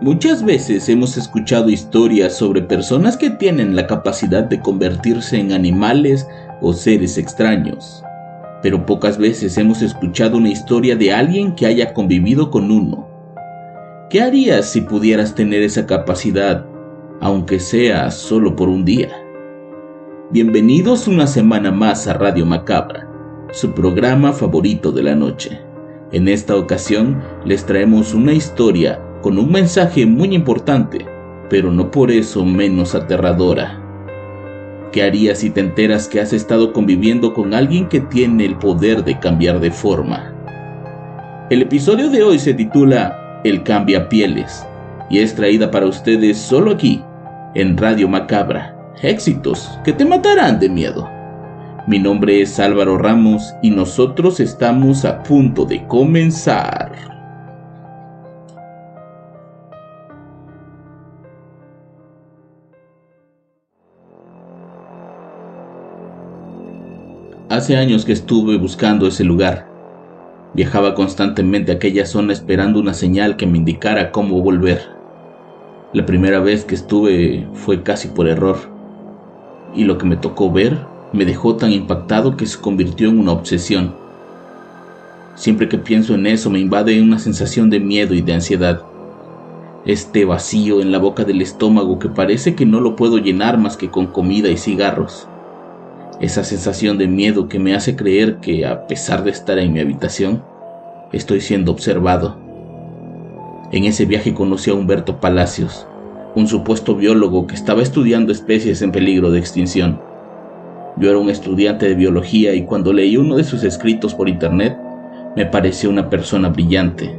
Muchas veces hemos escuchado historias sobre personas que tienen la capacidad de convertirse en animales o seres extraños pero pocas veces hemos escuchado una historia de alguien que haya convivido con uno. ¿Qué harías si pudieras tener esa capacidad, aunque sea solo por un día? Bienvenidos una semana más a Radio Macabra, su programa favorito de la noche. En esta ocasión les traemos una historia con un mensaje muy importante, pero no por eso menos aterradora. ¿Qué harías si te enteras que has estado conviviendo con alguien que tiene el poder de cambiar de forma? El episodio de hoy se titula El cambia pieles y es traída para ustedes solo aquí, en Radio Macabra. Éxitos que te matarán de miedo. Mi nombre es Álvaro Ramos y nosotros estamos a punto de comenzar. Hace años que estuve buscando ese lugar. Viajaba constantemente a aquella zona esperando una señal que me indicara cómo volver. La primera vez que estuve fue casi por error. Y lo que me tocó ver me dejó tan impactado que se convirtió en una obsesión. Siempre que pienso en eso me invade una sensación de miedo y de ansiedad. Este vacío en la boca del estómago que parece que no lo puedo llenar más que con comida y cigarros esa sensación de miedo que me hace creer que a pesar de estar en mi habitación, estoy siendo observado. En ese viaje conocí a Humberto Palacios, un supuesto biólogo que estaba estudiando especies en peligro de extinción. Yo era un estudiante de biología y cuando leí uno de sus escritos por internet, me pareció una persona brillante.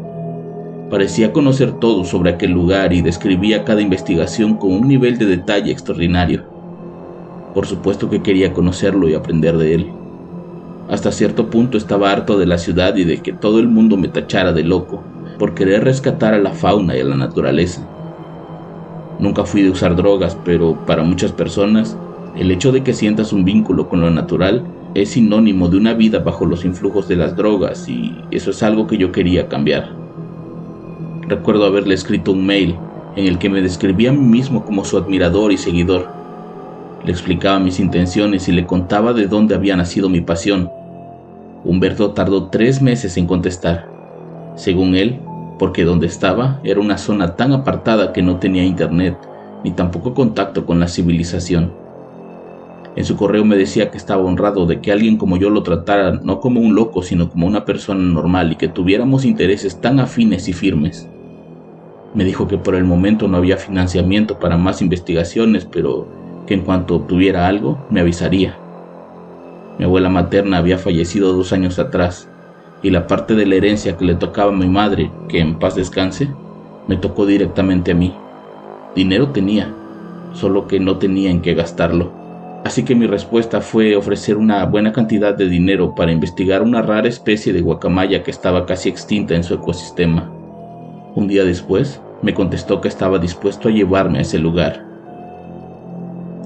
Parecía conocer todo sobre aquel lugar y describía cada investigación con un nivel de detalle extraordinario. Por supuesto que quería conocerlo y aprender de él. Hasta cierto punto estaba harto de la ciudad y de que todo el mundo me tachara de loco por querer rescatar a la fauna y a la naturaleza. Nunca fui de usar drogas, pero para muchas personas, el hecho de que sientas un vínculo con lo natural es sinónimo de una vida bajo los influjos de las drogas y eso es algo que yo quería cambiar. Recuerdo haberle escrito un mail en el que me describía a mí mismo como su admirador y seguidor le explicaba mis intenciones y le contaba de dónde había nacido mi pasión. Humberto tardó tres meses en contestar. Según él, porque donde estaba era una zona tan apartada que no tenía internet ni tampoco contacto con la civilización. En su correo me decía que estaba honrado de que alguien como yo lo tratara no como un loco, sino como una persona normal y que tuviéramos intereses tan afines y firmes. Me dijo que por el momento no había financiamiento para más investigaciones, pero que en cuanto obtuviera algo me avisaría. Mi abuela materna había fallecido dos años atrás y la parte de la herencia que le tocaba a mi madre, que en paz descanse, me tocó directamente a mí. Dinero tenía, solo que no tenía en qué gastarlo. Así que mi respuesta fue ofrecer una buena cantidad de dinero para investigar una rara especie de guacamaya que estaba casi extinta en su ecosistema. Un día después, me contestó que estaba dispuesto a llevarme a ese lugar.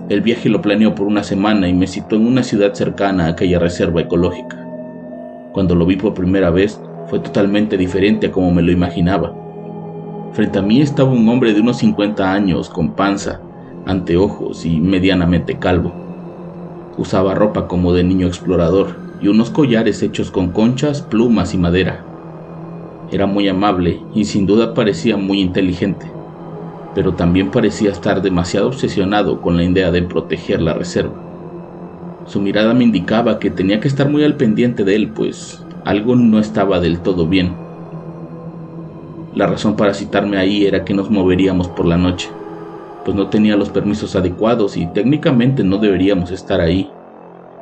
El viaje lo planeó por una semana y me citó en una ciudad cercana a aquella reserva ecológica. Cuando lo vi por primera vez, fue totalmente diferente a como me lo imaginaba. Frente a mí estaba un hombre de unos 50 años, con panza, anteojos y medianamente calvo. Usaba ropa como de niño explorador y unos collares hechos con conchas, plumas y madera. Era muy amable y sin duda parecía muy inteligente pero también parecía estar demasiado obsesionado con la idea de proteger la reserva. Su mirada me indicaba que tenía que estar muy al pendiente de él, pues algo no estaba del todo bien. La razón para citarme ahí era que nos moveríamos por la noche. pues no tenía los permisos adecuados y técnicamente no deberíamos estar ahí.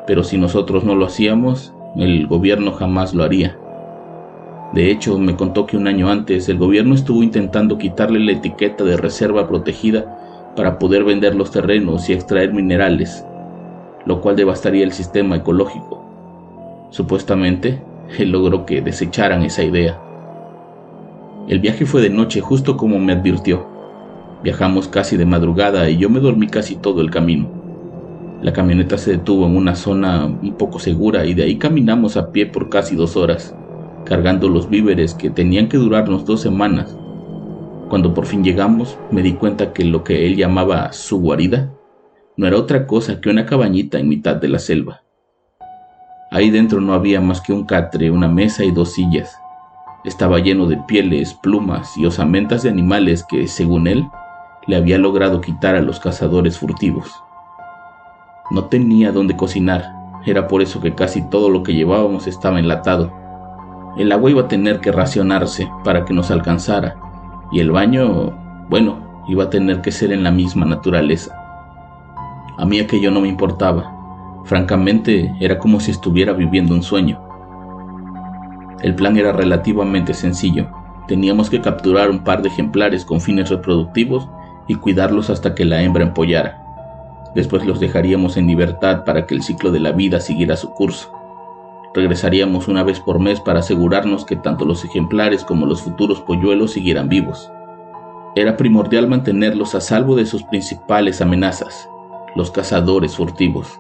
Pero si nosotros no lo hacíamos, el gobierno jamás lo haría. De hecho, me contó que un año antes el gobierno estuvo intentando quitarle la etiqueta de reserva protegida para poder vender los terrenos y extraer minerales, lo cual devastaría el sistema ecológico. Supuestamente, él logró que desecharan esa idea. El viaje fue de noche justo como me advirtió. Viajamos casi de madrugada y yo me dormí casi todo el camino. La camioneta se detuvo en una zona un poco segura y de ahí caminamos a pie por casi dos horas cargando los víveres que tenían que durarnos dos semanas. Cuando por fin llegamos, me di cuenta que lo que él llamaba su guarida no era otra cosa que una cabañita en mitad de la selva. Ahí dentro no había más que un catre, una mesa y dos sillas. Estaba lleno de pieles, plumas y osamentas de animales que, según él, le había logrado quitar a los cazadores furtivos. No tenía dónde cocinar, era por eso que casi todo lo que llevábamos estaba enlatado el agua iba a tener que racionarse para que nos alcanzara, y el baño, bueno, iba a tener que ser en la misma naturaleza. A mí aquello no me importaba, francamente era como si estuviera viviendo un sueño. El plan era relativamente sencillo, teníamos que capturar un par de ejemplares con fines reproductivos y cuidarlos hasta que la hembra empollara. Después los dejaríamos en libertad para que el ciclo de la vida siguiera su curso. Regresaríamos una vez por mes para asegurarnos que tanto los ejemplares como los futuros polluelos siguieran vivos. Era primordial mantenerlos a salvo de sus principales amenazas, los cazadores furtivos.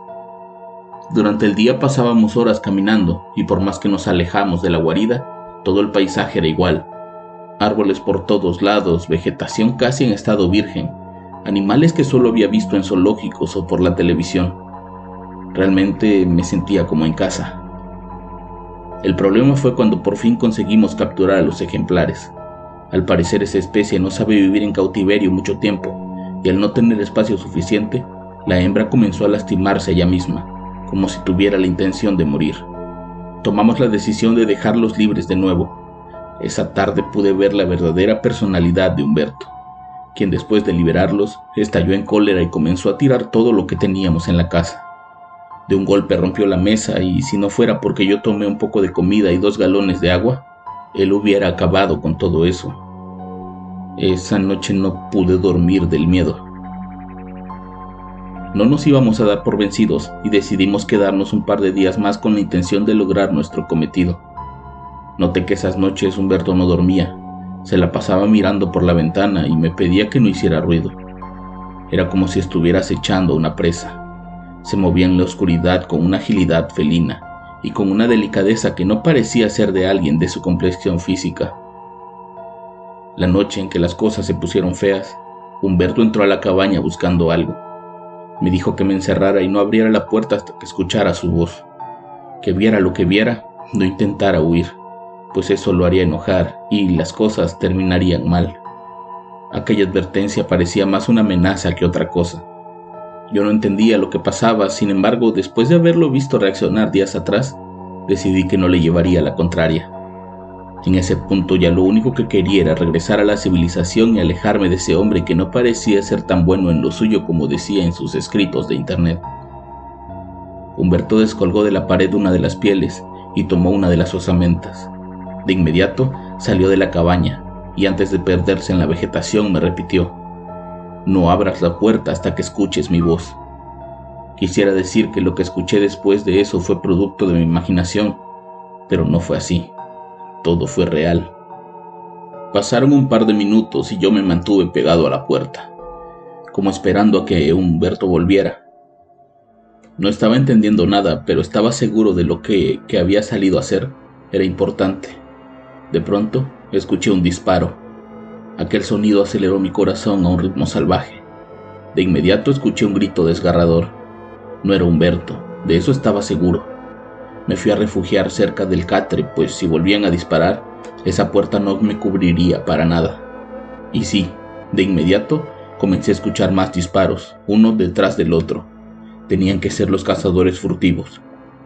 Durante el día pasábamos horas caminando y por más que nos alejamos de la guarida, todo el paisaje era igual. Árboles por todos lados, vegetación casi en estado virgen, animales que solo había visto en zoológicos o por la televisión. Realmente me sentía como en casa. El problema fue cuando por fin conseguimos capturar a los ejemplares. Al parecer esa especie no sabe vivir en cautiverio mucho tiempo, y al no tener espacio suficiente, la hembra comenzó a lastimarse ella misma, como si tuviera la intención de morir. Tomamos la decisión de dejarlos libres de nuevo. Esa tarde pude ver la verdadera personalidad de Humberto, quien después de liberarlos estalló en cólera y comenzó a tirar todo lo que teníamos en la casa. De un golpe rompió la mesa y si no fuera porque yo tomé un poco de comida y dos galones de agua, él hubiera acabado con todo eso. Esa noche no pude dormir del miedo. No nos íbamos a dar por vencidos y decidimos quedarnos un par de días más con la intención de lograr nuestro cometido. Noté que esas noches Humberto no dormía, se la pasaba mirando por la ventana y me pedía que no hiciera ruido. Era como si estuviera acechando una presa. Se movía en la oscuridad con una agilidad felina y con una delicadeza que no parecía ser de alguien de su complexión física. La noche en que las cosas se pusieron feas, Humberto entró a la cabaña buscando algo. Me dijo que me encerrara y no abriera la puerta hasta que escuchara su voz. Que viera lo que viera, no intentara huir, pues eso lo haría enojar y las cosas terminarían mal. Aquella advertencia parecía más una amenaza que otra cosa. Yo no entendía lo que pasaba, sin embargo, después de haberlo visto reaccionar días atrás, decidí que no le llevaría la contraria. En ese punto ya lo único que quería era regresar a la civilización y alejarme de ese hombre que no parecía ser tan bueno en lo suyo como decía en sus escritos de internet. Humberto descolgó de la pared una de las pieles y tomó una de las osamentas. De inmediato salió de la cabaña y antes de perderse en la vegetación me repitió, no abras la puerta hasta que escuches mi voz. Quisiera decir que lo que escuché después de eso fue producto de mi imaginación, pero no fue así. Todo fue real. Pasaron un par de minutos y yo me mantuve pegado a la puerta, como esperando a que Humberto volviera. No estaba entendiendo nada, pero estaba seguro de lo que, que había salido a hacer era importante. De pronto, escuché un disparo. Aquel sonido aceleró mi corazón a un ritmo salvaje. De inmediato escuché un grito desgarrador. No era Humberto, de eso estaba seguro. Me fui a refugiar cerca del catre, pues si volvían a disparar, esa puerta no me cubriría para nada. Y sí, de inmediato comencé a escuchar más disparos, uno detrás del otro. Tenían que ser los cazadores furtivos.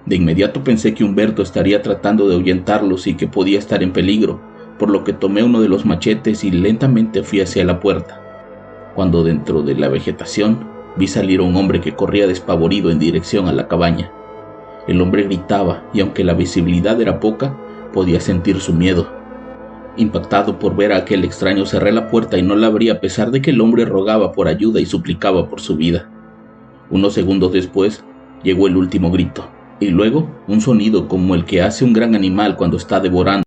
De inmediato pensé que Humberto estaría tratando de ahuyentarlos y que podía estar en peligro, por lo que tomé uno de los machetes y lentamente fui hacia la puerta. cuando dentro de la vegetación vi salir un hombre que corría despavorido en dirección a la cabaña. El hombre gritaba y aunque la visibilidad era poca, podía sentir su miedo. Impactado por ver a aquel extraño, cerré la puerta y no la abrí a pesar de que el hombre rogaba por ayuda y suplicaba por su vida. Unos segundos después llegó el último grito, y luego un sonido como el que hace un gran animal cuando está devorando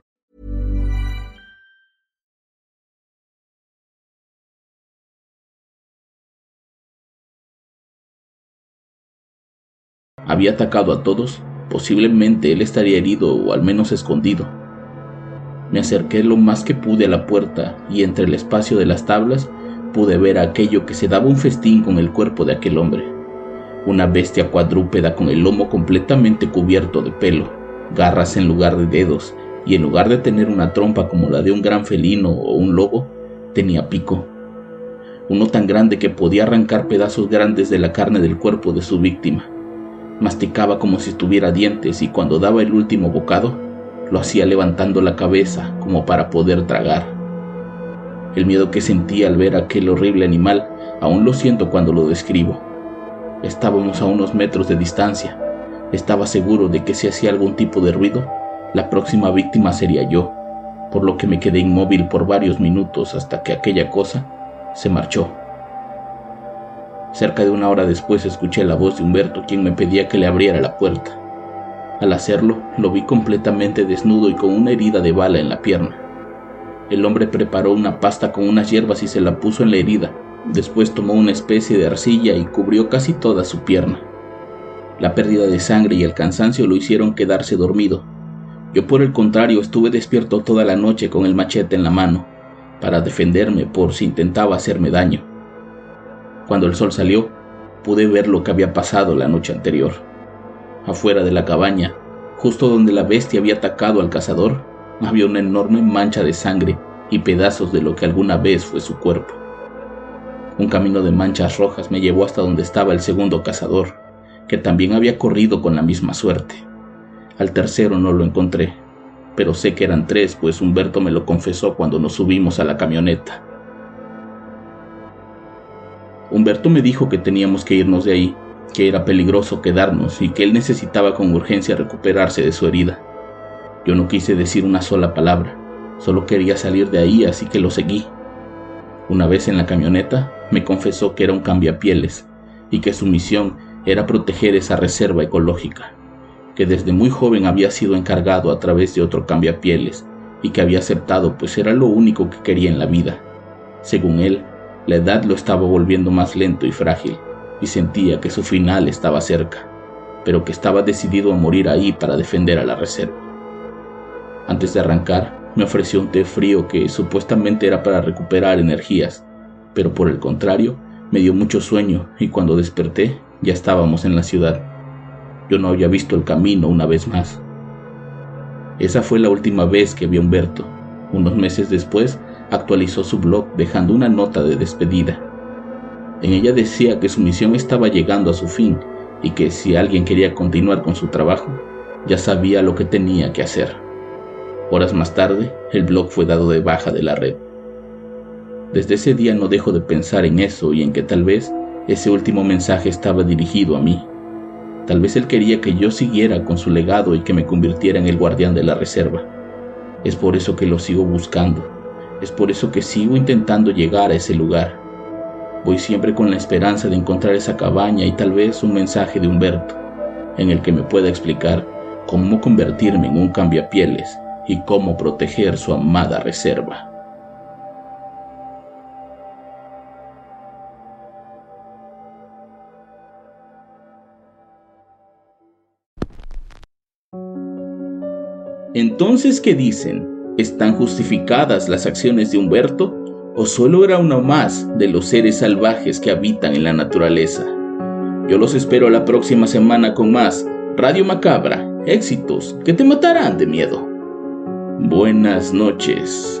había atacado a todos, posiblemente él estaría herido o al menos escondido. Me acerqué lo más que pude a la puerta y entre el espacio de las tablas pude ver aquello que se daba un festín con el cuerpo de aquel hombre. Una bestia cuadrúpeda con el lomo completamente cubierto de pelo, garras en lugar de dedos, y en lugar de tener una trompa como la de un gran felino o un lobo, tenía pico. Uno tan grande que podía arrancar pedazos grandes de la carne del cuerpo de su víctima. Masticaba como si tuviera dientes y cuando daba el último bocado, lo hacía levantando la cabeza como para poder tragar. El miedo que sentía al ver aquel horrible animal aún lo siento cuando lo describo. Estábamos a unos metros de distancia. Estaba seguro de que si hacía algún tipo de ruido, la próxima víctima sería yo, por lo que me quedé inmóvil por varios minutos hasta que aquella cosa se marchó. Cerca de una hora después escuché la voz de Humberto quien me pedía que le abriera la puerta. Al hacerlo, lo vi completamente desnudo y con una herida de bala en la pierna. El hombre preparó una pasta con unas hierbas y se la puso en la herida. Después tomó una especie de arcilla y cubrió casi toda su pierna. La pérdida de sangre y el cansancio lo hicieron quedarse dormido. Yo por el contrario estuve despierto toda la noche con el machete en la mano, para defenderme por si intentaba hacerme daño. Cuando el sol salió, pude ver lo que había pasado la noche anterior. Afuera de la cabaña, justo donde la bestia había atacado al cazador, había una enorme mancha de sangre y pedazos de lo que alguna vez fue su cuerpo. Un camino de manchas rojas me llevó hasta donde estaba el segundo cazador, que también había corrido con la misma suerte. Al tercero no lo encontré, pero sé que eran tres, pues Humberto me lo confesó cuando nos subimos a la camioneta. Humberto me dijo que teníamos que irnos de ahí, que era peligroso quedarnos y que él necesitaba con urgencia recuperarse de su herida. Yo no quise decir una sola palabra, solo quería salir de ahí, así que lo seguí. Una vez en la camioneta, me confesó que era un cambiapieles y que su misión era proteger esa reserva ecológica, que desde muy joven había sido encargado a través de otro cambiapieles y que había aceptado pues era lo único que quería en la vida. Según él, la edad lo estaba volviendo más lento y frágil, y sentía que su final estaba cerca, pero que estaba decidido a morir ahí para defender a la reserva. Antes de arrancar, me ofreció un té frío que supuestamente era para recuperar energías, pero por el contrario, me dio mucho sueño y cuando desperté ya estábamos en la ciudad. Yo no había visto el camino una vez más. Esa fue la última vez que vi a Humberto. Unos meses después actualizó su blog dejando una nota de despedida. En ella decía que su misión estaba llegando a su fin y que si alguien quería continuar con su trabajo, ya sabía lo que tenía que hacer. Horas más tarde, el blog fue dado de baja de la red. Desde ese día no dejo de pensar en eso y en que tal vez ese último mensaje estaba dirigido a mí. Tal vez él quería que yo siguiera con su legado y que me convirtiera en el guardián de la reserva. Es por eso que lo sigo buscando es por eso que sigo intentando llegar a ese lugar. Voy siempre con la esperanza de encontrar esa cabaña y tal vez un mensaje de Humberto, en el que me pueda explicar cómo convertirme en un cambiapieles y cómo proteger su amada reserva. Entonces, ¿qué dicen? ¿Están justificadas las acciones de Humberto? ¿O solo era uno más de los seres salvajes que habitan en la naturaleza? Yo los espero la próxima semana con más Radio Macabra, éxitos que te matarán de miedo. Buenas noches.